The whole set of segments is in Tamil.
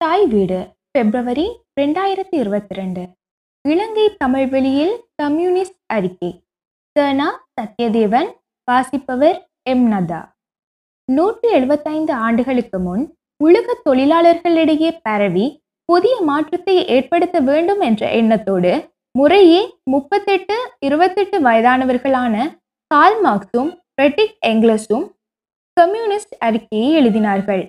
தாய் வீடு பிப்ரவரி ரெண்டாயிரத்தி இருபத்தி ரெண்டு. இலங்கை தமிழ் வெளியில் கம்யூனிஸ்ட் அறிக்கை. சனா சத்யதேவன் வாசிப்பவர் எம். நதா. நூற்றி எழுபத்தைந்து ஆண்டுகளுக்கு முன் உலக தொழிலாளர்களிடையே பரவி புதிய மாற்றத்தை ஏற்படுத்த வேண்டும் என்ற எண்ணத்தோடு முறையே முப்பத்தெட்டு இருபத்தெட்டு வயதானவர்களான கால் மார்க்ஸும் ரெட்டிக் எங்கிலஸும் கம்யூனிஸ்ட் அறிக்கையை எழுதினார்கள்.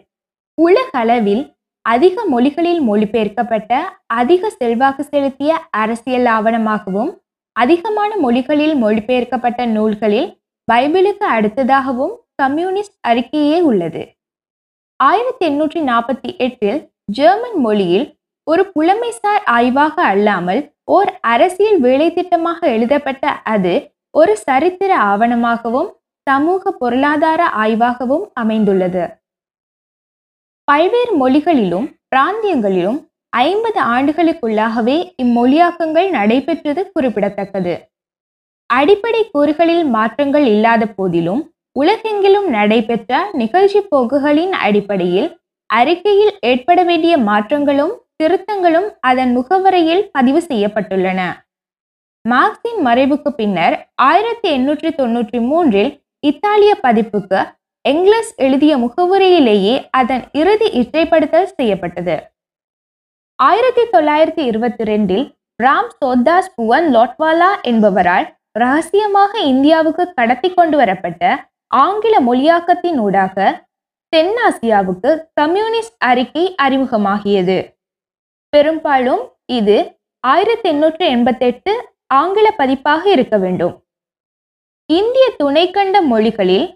உலகளவில் அதிக மொழிகளில் மொழிபெயர்க்கப்பட்ட அதிக செல்வாக்கு செலுத்திய அரசியல் ஆவணமாகவும் அதிகமான மொழிகளில் மொழிபெயர்க்கப்பட்ட நூல்களில் பைபிளுக்கு அடுத்ததாகவும் கம்யூனிஸ்ட் அறிக்கையே உள்ளது. ஆயிரத்தி எண்ணூற்றி நாற்பத்தி எட்டில் ஜெர்மன் மொழியில் ஒரு புலமைசார் ஆய்வாக அல்லாமல் ஓர் அரசியல் வேலைத்திட்டமாக எழுதப்பட்ட அது ஒரு சரித்திர ஆவணமாகவும் சமூக பொருளாதார ஆய்வாகவும் அமைந்துள்ளது. பல்வேறு மொழிகளிலும் பிராந்தியங்களிலும் ஐம்பது ஆண்டுகளுக்குள்ளாகவே இம்மொழியாக்கங்கள் நடைபெற்றது குறிப்பிடத்தக்கது. அடிப்படை கூறுகளில் மாற்றங்கள் இல்லாத போதிலும் உலகெங்கிலும் நடைபெற்ற நிகழ்ச்சி போக்குகளின் அடிப்படையில் அறிக்கையில் ஏற்பட வேண்டிய மாற்றங்களும் திருத்தங்களும் அதன் முகவரையில் பதிவு செய்யப்பட்டுள்ளன. மார்க்சின் மறைவுக்கு பின்னர் ஆயிரத்தி எண்ணூற்றி தொன்னூற்றி மூன்றில் இத்தாலிய பதிப்புக்கு எங்லஸ் எழுதிய முகவுரையிலேயே அதன் இறுதி இச்சைப்படுத்தல் செய்யப்பட்டது. ஆயிரத்தி தொள்ளாயிரத்தி இருபத்தி ரெண்டில் ராம் சோத்தாஸ் புவன் லோட்வாலா என்பவரால் ரகசியமாக இந்தியாவுக்கு கடத்தி கொண்டு வரப்பட்ட ஆங்கில மொழியாக்கத்தின் ஊடாக தென்னாசியாவுக்கு கம்யூனிஸ்ட் அறிக்கை அறிமுகமாகியது. பெரும்பாலும் இது ஆயிரத்தி எண்ணூற்றி எண்பத்தெட்டு ஆங்கில பதிப்பாக இருக்க வேண்டும். இந்திய துணைக்கண்ட மொழிகளில்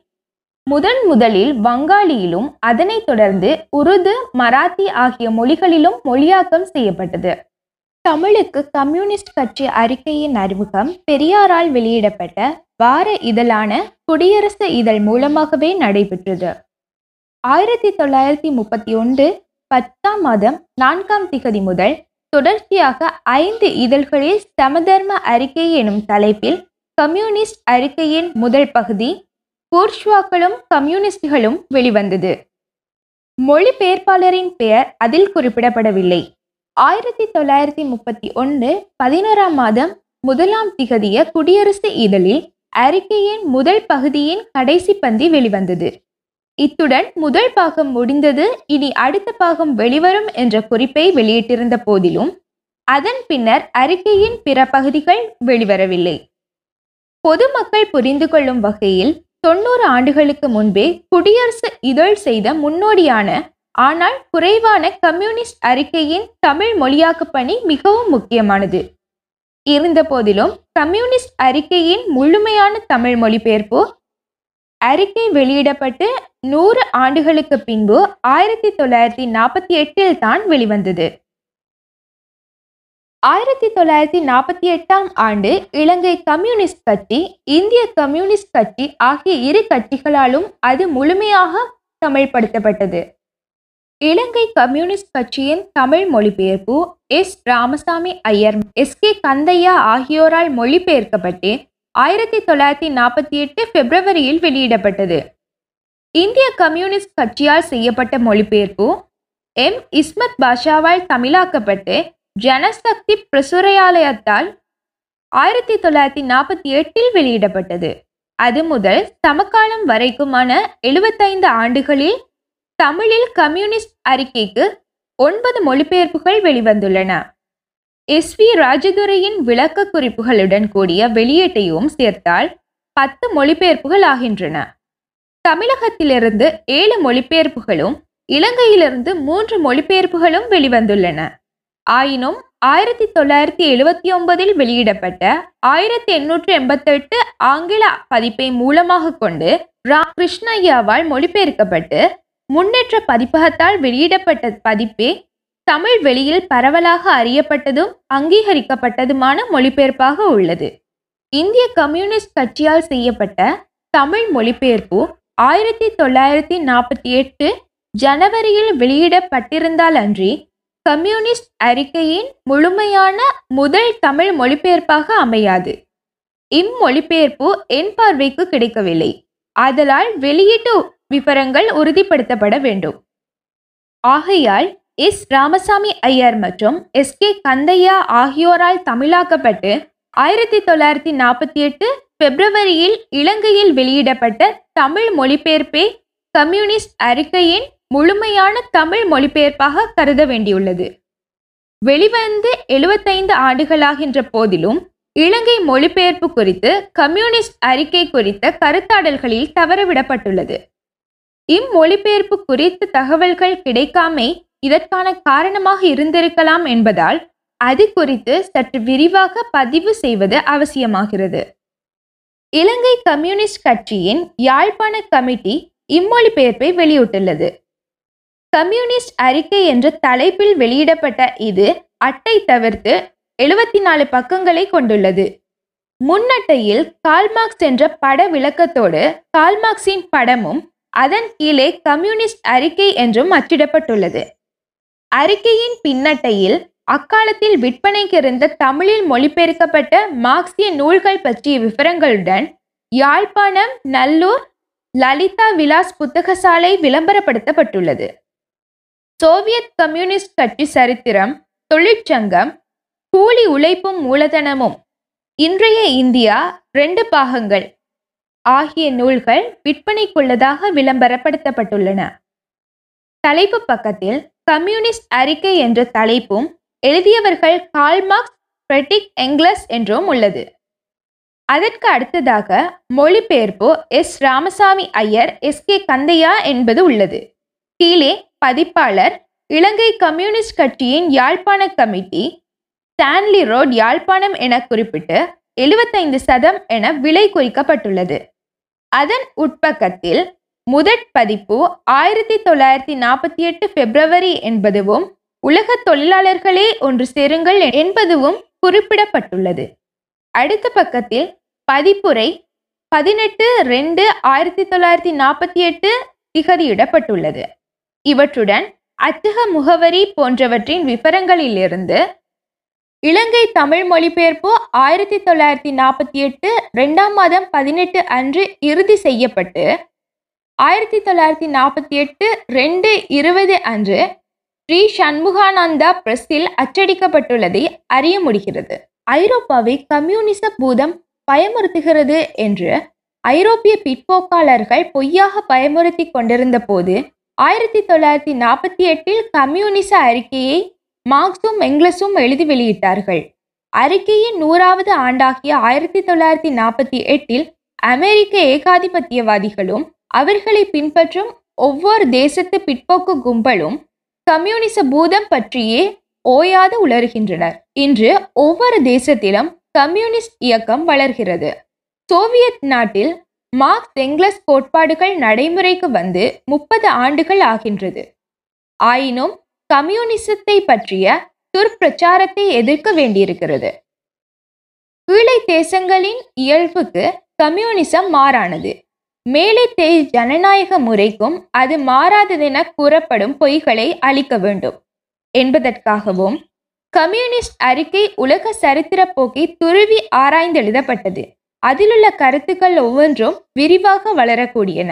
முதன் முதலில் வங்காளியிலும் அதனைத் தொடர்ந்து உருது மராத்தி ஆகிய மொழிகளிலும் மொழியாக்கம் செய்யப்பட்டது. தமிழுக்கு கம்யூனிஸ்ட் கட்சி அறிக்கையின் அறிமுகம் பெரியாரால் வெளியிடப்பட்ட வார இதழான குடியரசு இதழ் மூலமாகவே நடைபெற்றது. ஆயிரத்தி தொள்ளாயிரத்தி முப்பத்தி ஒன்று பத்தாம் மாதம் நான்காம் திகதி முதல் தொடர்ச்சியாக ஐந்து இதழ்களில் சமதர்ம அறிக்கை எனும் தலைப்பில் கம்யூனிஸ்ட் அறிக்கையின் முதல் பகுதி போர்ஷ்வாக்களும் கம்யூனிஸ்டுகளும் வெளிவந்தது. மொழிபெயர்ப்பாளரின் பெயர் அதில் குறிப்பிடப்படவில்லை. ஆயிரத்தி தொள்ளாயிரத்தி முப்பத்தி ஒன்று பதினோராம் மாதம் முதலாம் திகதிய குடியரசு இதழில் அறிக்கையின் முதல் பகுதியின் கடைசி பந்தி வெளிவந்தது. இத்துடன் முதல் பாகம் முடிந்தது இனி அடுத்த பாகம் வெளிவரும் என்ற குறிப்பை வெளியிட்டிருந்த போதிலும் அதன் பின்னர் அறிக்கையின் பிற பகுதிகள் வெளிவரவில்லை. பொதுமக்கள் புரிந்து கொள்ளும் வகையில் தொண்ணூறு ஆண்டுகளுக்கு முன்பே குடியரசு இதழ் செய்த முன்னோடியான ஆனால் குறைவான கம்யூனிஸ்ட் அறிக்கையின் தமிழ் மொழியாக்க பணி மிகவும் முக்கியமானது. இருந்த போதிலும் கம்யூனிஸ்ட் அறிக்கையின் முழுமையான தமிழ் மொழிபெயர்ப்பு அறிக்கை வெளியிடப்பட்டு நூறு ஆண்டுகளுக்கு பின்பு ஆயிரத்தி தொள்ளாயிரத்தி நாற்பத்தி எட்டில் தான் வெளிவந்தது. ஆயிரத்தி தொள்ளாயிரத்தி நாற்பத்தி எட்டாம் ஆண்டு இலங்கை கம்யூனிஸ்ட் கட்சி இந்திய கம்யூனிஸ்ட் கட்சி ஆகிய இரு கட்சிகளாலும் அது முழுமையாக தமிழ்படுத்தப்பட்டது. இலங்கை கம்யூனிஸ்ட் கட்சியின் தமிழ் மொழிபெயர்ப்பு S. Ramasamy Iyer S. K. Kandiah ஆகியோரால் மொழிபெயர்க்கப்பட்டு ஆயிரத்தி தொள்ளாயிரத்தி நாற்பத்தி எட்டு பிப்ரவரியில் வெளியிடப்பட்டது. இந்திய கம்யூனிஸ்ட் கட்சியால் செய்யப்பட்ட மொழிபெயர்ப்பு எம். இஸ்மத் பாஷாவால் தமிழாக்கப்பட்டு ஜனசக்தி பிரசுரையாலயத்தால் ஆயிரத்தி தொள்ளாயிரத்தி நாற்பத்தி எட்டில் வெளியிடப்பட்டது. அது முதல் சமகாலம் வரைக்குமான எழுபத்தைந்து ஆண்டுகளில் தமிழில் கம்யூனிஸ்ட் அறிக்கைக்கு ஒன்பது மொழிபெயர்ப்புகள் வெளிவந்துள்ளன. எஸ் வி ராஜதுரையின் விளக்க குறிப்புகளுடன் கூடிய வெளியீட்டையும் சேர்த்தால் பத்து மொழிபெயர்ப்புகள் ஆகின்றன. தமிழகத்திலிருந்து ஏழு மொழிபெயர்ப்புகளும் இலங்கையிலிருந்து மூன்று மொழிபெயர்ப்புகளும் வெளிவந்துள்ளன. ஆயினும் ஆயிரத்தி தொள்ளாயிரத்தி எழுபத்தி ஒன்பதில் வெளியிடப்பட்ட ஆயிரத்தி எண்ணூற்றி எண்பத்தெட்டு ஆங்கில பதிப்பை மூலமாக கொண்டு ரா கிருஷ்ணய்யாவால் மொழிபெயர்க்கப்பட்டு முன்னேற்ற பதிப்பகத்தால் வெளியிடப்பட்ட பதிப்பே தமிழ் வெளியில் பரவலாக அறியப்பட்டதும் அங்கீகரிக்கப்பட்டதுமான மொழிபெயர்ப்பாக உள்ளது. இந்திய கம்யூனிஸ்ட் கட்சியால் செய்யப்பட்ட தமிழ் மொழிபெயர்ப்பு ஆயிரத்தி தொள்ளாயிரத்தி நாற்பத்தி எட்டு ஜனவரியில் வெளியிடப்பட்டிருந்தால் அன்றி கம்யூனிஸ்ட் அறிக்கையின் முழுமையான முதல் தமிழ் மொழிபெயர்ப்பாக அமையாது. இம்மொழிபெயர்ப்பு என் பார்வைக்கு கிடைக்கவில்லை. ஆதலால் வெளியீட்டு விவரங்கள் உறுதிப்படுத்தப்பட வேண்டும். ஆகையால் எஸ். ராமசாமி ஐயர் மற்றும் எஸ். கே. கந்தையா ஆகியோரால் தமிழாக்கப்பட்டு ஆயிரத்தி தொள்ளாயிரத்தி நாற்பத்தி எட்டு பிப்ரவரியில் இலங்கையில் வெளியிடப்பட்ட தமிழ் மொழிபெயர்ப்பே கம்யூனிஸ்ட் அறிக்கையின் முழுமையான தமிழ் மொழிபெயர்ப்பாக கருத வேண்டியுள்ளது. வெளிவந்து எழுபத்தைந்து ஆண்டுகளாகின்ற போதிலும் இலங்கை மொழிபெயர்ப்பு குறித்து கம்யூனிஸ்ட் அறிக்கை குறித்த கருத்தாடல்களில் தவறவிடப்பட்டுள்ளது. இம்மொழிபெயர்ப்பு குறித்த தகவல்கள் கிடைக்காமை இதற்கான காரணமாக இருந்திருக்கலாம் என்பதால் அது குறித்து சற்று விரிவாக பதிவு செய்வது அவசியமாகிறது. இலங்கை கம்யூனிஸ்ட் கட்சியின் யாழ்ப்பாண கமிட்டி இம்மொழிபெயர்ப்பை வெளியிட்டுள்ளது. கம்யூனிஸ்ட் அறிக்கை என்ற தலைப்பில் வெளியிடப்பட்ட இது அட்டை தவிர்த்து எழுபத்தி நாலு பக்கங்களை கொண்டுள்ளது. முன்னட்டையில் கால்மார்க்ஸ் என்ற பட விளக்கத்தோடு கால்மார்க்ஸின் படமும் அதன் கீழே கம்யூனிஸ்ட் அறிக்கை என்றும் அச்சிடப்பட்டுள்ளது. அறிக்கையின் பின்னட்டையில் அக்காலத்தில் விற்பனைக்கு இருந்த தமிழில் மொழிபெயர்க்கப்பட்ட மார்க்சிய நூல்கள் பற்றிய விவரங்களுடன் யாழ்ப்பாணம் நல்லூர் லலிதா விலாஸ் புத்தகசாலை விளம்பரப்படுத்தப்பட்டுள்ளது. சோவியத் கம்யூனிஸ்ட் கட்சி சரித்திரம் தொழிற்சங்கம் கூலி உழைப்பும் மூலதனமும். இன்றைய இந்தியா ரெண்டு பாகங்கள் ஆகிய நூல்கள் விற்பனைக்குள்ளதாக விளம்பரப்படுத்தப்பட்டுள்ளன. தலைப்பு பக்கத்தில் கம்யூனிஸ்ட் அறிக்கை என்ற தலைப்பும் எழுதியவர்கள் கால்மார்க்ஸ் ஃப்ரெட்டிக் எங்லஸ் என்றும் உள்ளது. அதற்கு அடுத்ததாக மொழிபெயர்ப்பு S. Ramasamy Iyer S. K. Kandiah என்பது உள்ளது. கீழே பதிப்பாளர் இலங்கை கம்யூனிஸ்ட் கட்சியின் யாழ்ப்பாண கமிட்டி ஸ்டான்லி ரோட் யாழ்ப்பாணம் என குறிப்பிட்டு எழுபத்தைந்து சதம் என விலை குறிக்கப்பட்டுள்ளது. அதன் உட்பக்கத்தில் முதற் பதிப்பு ஆயிரத்தி தொள்ளாயிரத்தி நாற்பத்தி எட்டு பிப்ரவரி என்பதுவும் உலக தொழிலாளர்களே ஒன்று சேருங்கள் என்பதுவும் குறிப்பிடப்பட்டுள்ளது. அடுத்த பக்கத்தில் பதிப்புரை பதினெட்டு ரெண்டு ஆயிரத்தி தொள்ளாயிரத்தி நாற்பத்தி எட்டு திகதியிடப்பட்டுள்ளது. இவற்றுடன் அச்சக முகவரி போன்றவற்றின் விவரங்களிலிருந்து இலங்கை தமிழ் மொழிபெயர்ப்பு ஆயிரத்தி தொள்ளாயிரத்தி நாற்பத்தி எட்டு ரெண்டாம் மாதம் பதினெட்டு அன்று இறுதி செய்யப்பட்டு ஆயிரத்தி தொள்ளாயிரத்தி நாற்பத்தி எட்டு ரெண்டு இருபது அன்று ஸ்ரீ சண்முகானந்தா பிரஸில் அச்சடிக்கப்பட்டுள்ளதை அறிய முடிகிறது. ஐரோப்பாவை கம்யூனிச பூதம் பயமுறுத்துகிறது என்று ஐரோப்பிய பிற்போக்காளர்கள் பொய்யாக பயமுறுத்தி கொண்டிருந்த போது ஆயிரத்தி தொள்ளாயிரத்தி நாற்பத்தி எட்டில் கம்யூனிச அறிக்கையை மார்க்ஸும் எங்லஸும் எழுதி வெளியிட்டார்கள். அறிக்கையின் நூறாவது ஆண்டாகிய ஆயிரத்தி தொள்ளாயிரத்தி நாற்பத்தி எட்டில் அமெரிக்க ஏகாதிபத்தியவாதிகளும் அவர்களை பின்பற்றும் ஒவ்வொரு தேசத்து பிற்போக்கு கும்பலும் கம்யூனிச பூதம் பற்றியே ஓயாது உளறுகின்றனர். இன்று ஒவ்வொரு தேசத்திலும் கம்யூனிஸ்ட் இயக்கம் வளர்கிறது. சோவியத் நாட்டில் மார்க்ஸ் எங்லஸ் கோட்பாடுகள் நடைமுறைக்கு வந்து முப்பது ஆண்டுகள் ஆகின்றது. ஆயினும் கம்யூனிசத்தை பற்றிய துர்ப்பிரச்சாரத்தை எதிர்க்க வேண்டியிருக்கிறது. கீழே தேசங்களின் இயல்புக்கு கம்யூனிசம் மாறானது. மேலே தேய் ஜனநாயக முறைக்கும் அது மாறாததென கூறப்படும் பொய்களை அளிக்க வேண்டும். என்பதற்காகவும் கம்யூனிஸ்ட் அறிக்கை உலக சரித்திர போக்கை துருவி ஆராய்ந்தெழுதப்பட்டது. அதிலுள்ள கருத்துக்கள் ஒவ்வொன்றும் விரிவாக வளரக்கூடியன.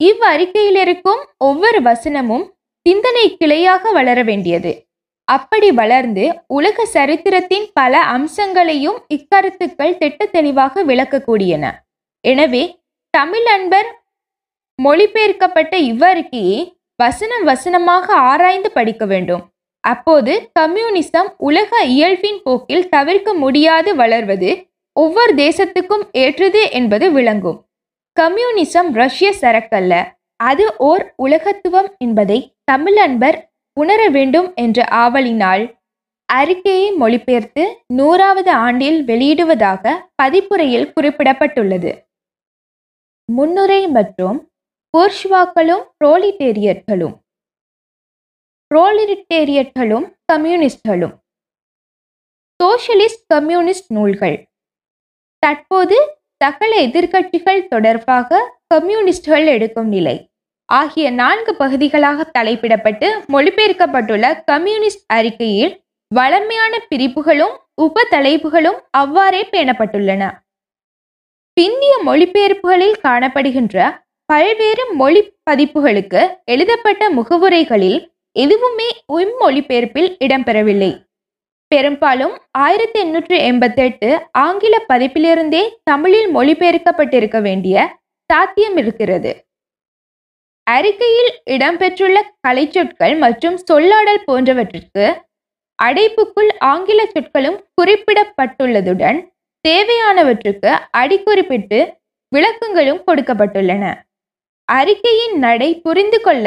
இவ்வறிக்கையில் இருக்கும் ஒவ்வொரு வசனமும் சிந்தனை கிளையாக வளர வேண்டியது. அப்படி வளர்ந்து உலக சரித்திரத்தின் பல அம்சங்களையும் இக்கருத்துக்கள் திட்ட தெளிவாக விளக்கக்கூடியன. எனவே தமிழ் அன்பர் மொழிபெயர்க்கப்பட்ட இவ்வறிக்கையை வசனம் வசனமாக ஆராய்ந்து படிக்க வேண்டும். அப்போது கம்யூனிசம் உலக இயல்பின் போக்கில் தவிர்க்க முடியாது வளர்வது ஒவ்வொரு தேசத்துக்கும் ஏற்றது என்பது விளங்கும். கம்யூனிசம் ரஷ்ய சரக்கல்ல. அது ஓர் உலகத்துவம் என்பதை தமிழ் அன்பர் உணர வேண்டும் என்ற ஆவலினால் அறிக்கையை மொழிபெயர்த்து நூறாவது ஆண்டில் வெளியிடுவதாக பதிப்புரையில் குறிப்பிடப்பட்டுள்ளது. முன்னுரை மற்றும் போர்ஷ்வாக்களும் புரோலிட்டேரியர்களும் புரோலிட்டேரியர்களும் கம்யூனிஸ்ட்களும். சோஷலிஸ்ட் கம்யூனிஸ்ட் நூல்கள். தற்போது சகல எதிர்க்கட்சிகள் தொடர்பாக கம்யூனிஸ்டுகள் எடுக்கும் நிலை. ஆகிய நான்கு பகுதிகளாக தலைப்பிடப்பட்டு மொழிபெயர்க்கப்பட்டுள்ள கம்யூனிஸ்ட் அறிக்கையில் வளமையான பிரிப்புகளும் உப தலைப்புகளும் அவ்வாறே பேணப்பட்டுள்ளன. பிந்திய மொழிபெயர்ப்புகளில் காணப்படுகின்ற பல்வேறு மொழி பதிப்புகளுக்கு எழுதப்பட்ட முகவுரைகளில் எதுவுமே மொழிபெயர்ப்பில் இடம்பெறவில்லை. பெரும்பாலும் ஆயிரத்தி எண்ணூற்றி எண்பத்தி எட்டு ஆங்கில பதிப்பிலிருந்தே தமிழில் மொழிபெயர்க்கப்பட்டிருக்க வேண்டிய சாத்தியம் இருக்கிறது. அறிக்கையில் இடம்பெற்றுள்ள கலைச்சொற்கள் மற்றும் சொல்லாடல் போன்றவற்றிற்கு அடைப்புக்குள் ஆங்கில சொற்களும் குறிப்பிடப்பட்டுள்ளதுடன் தேவையானவற்றுக்கு அடிக்குறிப்பிட்டு விளக்கங்களும் கொடுக்கப்பட்டுள்ளன. அறிக்கையின் நடை புரிந்து கொள்ள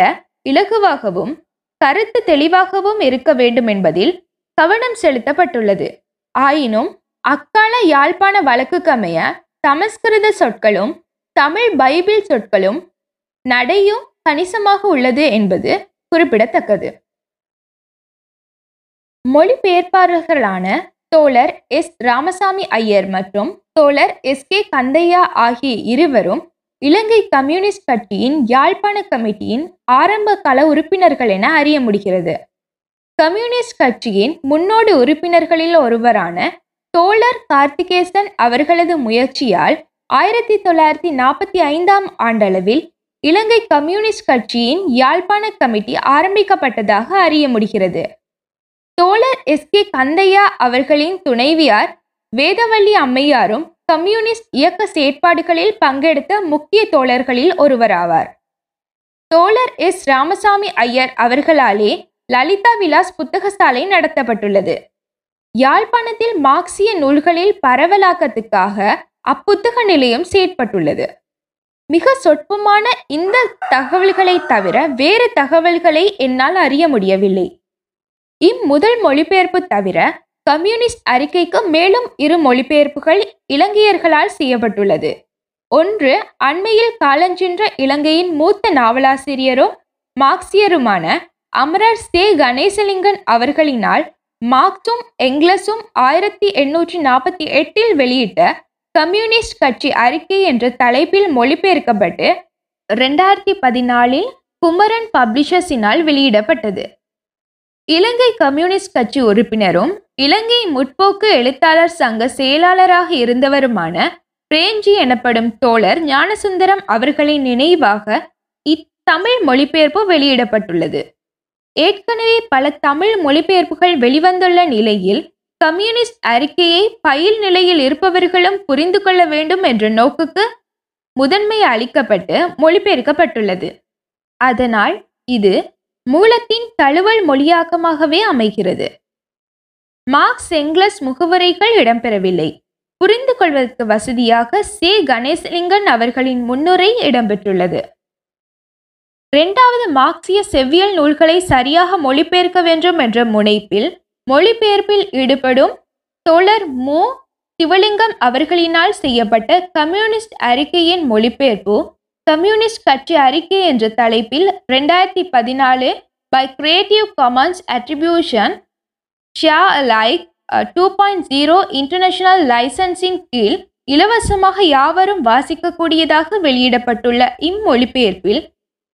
இலகுவாகவும் கருத்து தெளிவாகவும் இருக்க வேண்டும் என்பதில் கவனம் செலுத்தப்பட்டுள்ளது. ஆயினும் அக்கால யாழ்ப்பாண வழக்குக்கமைய சமஸ்கிருத சொற்களும் தமிழ் பைபிள் சொற்களும் நடையும் கணிசமாக உள்ளது என்பது குறிப்பிடத்தக்கது. மொழிபெயர்ப்பாளர்களான தோழர் எஸ். ராமசாமி ஐயர் மற்றும் தோழர் எஸ். கே. கந்தையா ஆகிய இருவரும் இலங்கை கம்யூனிஸ்ட் கட்சியின் யாழ்ப்பாண கமிட்டியின் ஆரம்ப கள உறுப்பினர்கள் என அறிய முடிகிறது. கம்யூனிஸ்ட் கட்சியின் முன்னோடி உறுப்பினர்களில் ஒருவரான தோழர் கார்த்திகேசன் அவர்களது முயற்சியால் ஆயிரத்தி தொள்ளாயிரத்தி நாற்பத்தி ஐந்தாம் ஆண்டளவில் இலங்கை கம்யூனிஸ்ட் கட்சியின் யாழ்ப்பாண கமிட்டி ஆரம்பிக்கப்பட்டதாக அறிய முடிகிறது. தோழர் எஸ். கே. கந்தையா அவர்களின் துணைவியார் வேதவள்ளி அம்மையாரும் கம்யூனிஸ்ட் இயக்க செயற்பாடுகளில் பங்கெடுத்த முக்கிய தோழர்களில் ஒருவராவார். தோழர் எஸ். ராமசாமி ஐயர் அவர்களாலே லலிதா விலாஸ் புத்தகசாலை நடத்தப்பட்டுள்ளது. யாழ்ப்பாணத்தில் மார்க்சிய நூல்களில் பரவலாக்கத்துக்காக அப்புத்தக நிலையம் செயற்பட்டுள்ளது. மிக சொற்பமான இந்த தகவல்களை தவிர வேறு தகவல்களை என்னால் அறிய முடியவில்லை. இம்முதல் மொழிபெயர்ப்பு தவிர கம்யூனிஸ்ட் அறிக்கைக்கு மேலும் இரு மொழிபெயர்ப்புகள் இலங்கையர்களால் செய்யப்பட்டுள்ளது. ஒன்று அண்மையில் காலஞ்சென்ற இலங்கையின் மூத்த நாவலாசிரியரும் மார்க்சியருமான அமரர் சே கணேசலிங்கன் அவர்களினால் மார்க்சும் எங்லஸும் ஆயிரத்தி எண்ணூற்றி நாற்பத்தி எட்டில் வெளியிட்ட கம்யூனிஸ்ட் கட்சி அறிக்கை என்ற தலைப்பில் மொழிபெயர்க்கப்பட்டு ரெண்டாயிரத்தி பதினாலில் குமரன் பப்ளிஷர்ஸினால் வெளியிடப்பட்டது. இலங்கை கம்யூனிஸ்ட் கட்சி உறுப்பினரும் இலங்கை முற்போக்கு எழுத்தாளர் சங்க செயலாளராக இருந்தவருமான பிரேஞ்சி எனப்படும் தோழர் ஞானசுந்தரம் அவர்களின் நினைவாக இத்தமிழ் மொழிபெயர்ப்பு வெளியிடப்பட்டுள்ளது. ஏற்கனவே பல தமிழ் மொழிபெயர்ப்புகள் வெளிவந்துள்ள நிலையில் கம்யூனிஸ்ட் அறிக்கையை பயில் நிலையில் இருப்பவர்களும் புரிந்து கொள்ள வேண்டும் என்ற நோக்குக்கு முதன்மை அளிக்கப்பட்டு மொழிபெயர்க்கப்பட்டுள்ளது. அதனால் இது மூலத்தின் தழுவல் மொழியாக்கமாகவே அமைகிறது. மார்க்ஸ் எங்லஸ் முகவுரைகள் இடம்பெறவில்லை. புரிந்து கொள்வதற்கு வசதியாக சே. கணேசலிங்கன் அவர்களின் முன்னுரை இடம்பெற்றுள்ளது. இரண்டாவது மார்க்சிய செவ்வியல் நூல்களை சரியாக மொழிபெயர்க்க வேண்டும் என்ற முனைப்பில் மொழிபெயர்ப்பில் ஈடுபடும் தோழர் மு. சிவலிங்கம் அவர்களினால் செய்யப்பட்ட கம்யூனிஸ்ட் அறிக்கையின் மொழிபெயர்ப்பு கம்யூனிஸ்ட் கட்சி அறிக்கை என்ற தலைப்பில் ரெண்டாயிரத்தி பதினாலு by Creative Commons attribution share alike two point zero international லைசன்ஸின் கீழ் இலவசமாக யாவரும் வாசிக்கக்கூடியதாக வெளியிடப்பட்டுள்ள இம்மொழிபெயர்ப்பில்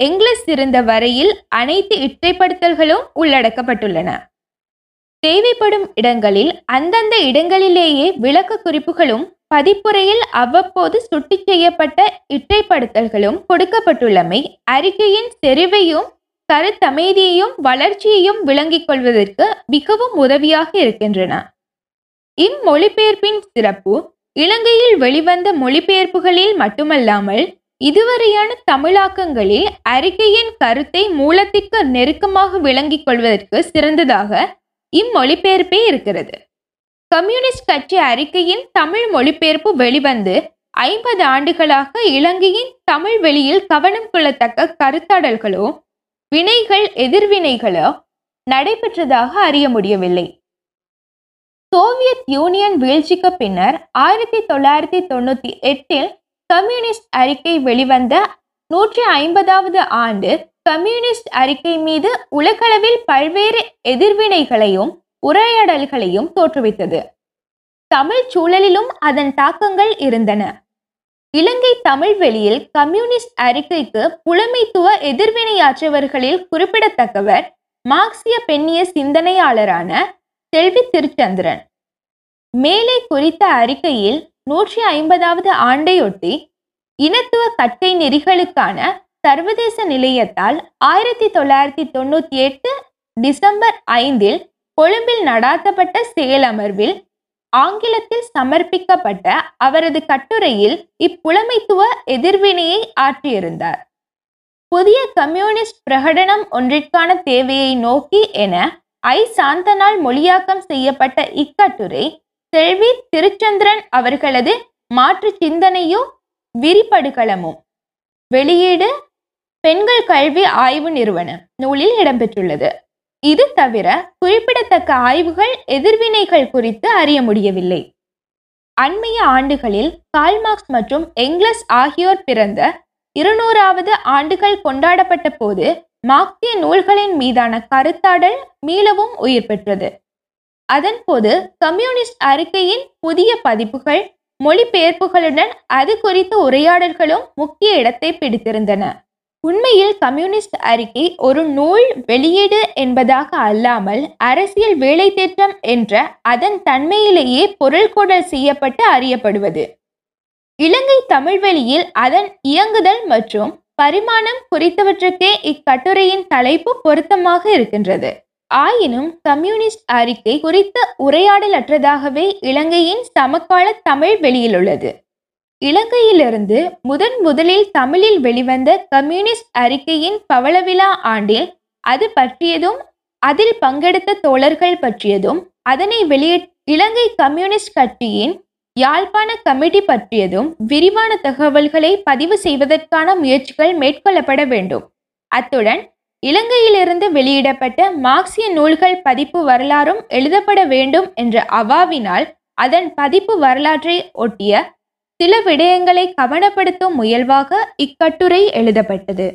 இங்கிலீஷ் இருந்த வரையில் அனைத்து இற்றைப்படுத்தல்களும் உள்ளடக்கப்பட்டுள்ளன. தேவைப்படும் இடங்களில் அந்தந்த இடங்களிலேயே விளக்க குறிப்புகளும் பதிப்புரையில் அவ்வப்போது சுட்டி செய்யப்பட்ட இட்டைப்படுத்தல்களும் கொடுக்கப்பட்டுள்ளமை அறிக்கையின் செறிவையும் கருத்தமைதியையும் வளர்ச்சியையும் விளங்கிக் கொள்வதற்கு மிகவும் உதவியாக இருக்கின்றன. இம்மொழிபெயர்ப்பின் சிறப்பு இலங்கையில் வெளிவந்த மொழிபெயர்ப்புகளில் மட்டுமல்லாமல் இதுவரையான தமிழாக்கங்களில் அறிக்கையின் கருத்தை மூலத்திற்கு நெருக்கமாக விளங்கிக் கொள்வதற்கு சிறந்ததாக இம்மொழிபெயர்ப்பே இருக்கிறது. கம்யூனிஸ்ட் கட்சி அறிக்கையின் தமிழ் மொழிபெயர்ப்பு வெளிவந்து ஐம்பது ஆண்டுகளாக இலங்கையின் தமிழ் வெளியில் கவனம் கொள்ளத்தக்க கருத்தாடல்களோ வினைகள் எதிர்வினைகளோ நடைபெற்றதாக அறிய முடியவில்லை. சோவியத் யூனியன் வீழ்ச்சிக்கு பின்னர் ஆயிரத்தி தொள்ளாயிரத்தி தொண்ணூத்தி எட்டில் கம்யூனிஸ்ட் அறிக்கை வெளிவந்த நூற்றி ஐம்பதாவது ஆண்டு கம்யூனிஸ்ட் அறிக்கை மீது உலகளவில் பல்வேறு எதிர்வினைகளையும் உரையாடல்களையும் தோற்றுவித்தது. தமிழ் சூழலிலும் அதன் தாக்கங்கள் இருந்தன. இலங்கை தமிழ் வெளியில் கம்யூனிஸ்ட் அறிக்கைக்கு புலமைத்துவ எதிர்வினையாற்றியவர்களில் குறிப்பிடத்தக்கவர் மார்க்சிய பெண்ணிய சிந்தனையாளரான செல்வி திருச்சந்திரன். மேலே குறித்த அறிக்கையில் நூற்றி ஐம்பதாவது ஆண்டையொட்டி இனத்துவ கட்டை நெறிகளுக்கான சர்வதேச நிலையத்தால் ஆயிரத்தி தொள்ளாயிரத்தி தொண்ணூத்தி எட்டு டிசம்பர் ஐந்தில் கொழும்பில் நடாத்தப்பட்ட செயலமர்வில் ஆங்கிலத்தில் சமர்ப்பிக்கப்பட்ட அவரது கட்டுரையில் இப்புலமைத்துவ எதிர்வினையை ஆற்றியிருந்தார். புதிய கம்யூனிஸ்ட் பிரகடனம் ஒன்றிற்கான தேவையை நோக்கி என ஐ சாந்தனால் மொழியாக்கம் செய்யப்பட்ட இக்கட்டுரை செல்வி திருச்சந்திரன் அவர்களது மாற்று சிந்தனையும் விரிபடுகளமும் வெளியீடு பெண்கள் கல்வி ஆய்வு நிறுவனம் நூலில் இடம்பெற்றுள்ளது. இது தவிர குறிப்பிடத்தக்க ஆய்வுகள் எதிர்வினைகள் குறித்து அறிய முடியவில்லை. அண்மைய ஆண்டுகளில் கால்மார்க்ஸ் மற்றும் எங்லஸ் ஆகியோர் பிறந்த இருநூறாவது ஆண்டுகள் கொண்டாடப்பட்ட போது மார்க்சிய நூல்களின் மீதான கருத்தாடல் மீளவும் உயிர் பெற்றது. அதன்போது கம்யூனிஸ்ட் அறிக்கையின் புதிய பதிப்புகள் மொழிபெயர்ப்புகளுடன் அது குறித்த உரையாடல்களும் முக்கிய இடத்தை பிடித்திருந்தன. உண்மையில் கம்யூனிஸ்ட் அறிக்கை ஒரு நூல் வெளியீடு என்பதாக அல்லாமல் அரசியல் வேலை திட்டம் என்ற அதன் தன்மையிலேயே பொருள்கொடல் செய்யப்பட்டு அறியப்படுவது. இலங்கை தமிழ்வெளியில் அதன் இயங்குதல் மற்றும் பரிமாணம் குறித்தவற்றுக்கே இக்கட்டுரையின் தலைப்பு பொருத்தமாக இருக்கின்றது. ஆயினும் கம்யூனிஸ்ட் அறிக்கை குறித்த உரையாடலற்றதாகவே இலங்கையின் சமகால தமிழ் வெளியிலுள்ளது. இலங்கையிலிருந்து முதன் முதலில் தமிழில் வெளிவந்த கம்யூனிஸ்ட் அறிக்கையின் பவளவிழா ஆண்டில் அது பற்றியதும் அதில் பங்கெடுத்த தோழர்கள் பற்றியதும் அதனை வெளியே இலங்கை கம்யூனிஸ்ட் கட்சியின் யாழ்ப்பாண கமிட்டி பற்றியதும் விரிவான தகவல்களை பதிவு செய்வதற்கான முயற்சிகள் மேற்கொள்ளப்பட வேண்டும். அத்துடன் இலங்கையிலிருந்து வெளியிடப்பட்ட மார்க்சிய நூல்கள் பதிப்பு வரலாறும் எழுதப்பட வேண்டும் என்ற அவாவினால் அதன் பதிப்பு வரலாற்றை ஒட்டிய சில விடயங்களை கவனப்படுத்தும் முயல்வாக இக்கட்டுரை எழுதப்பட்டது.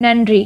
நன்றி.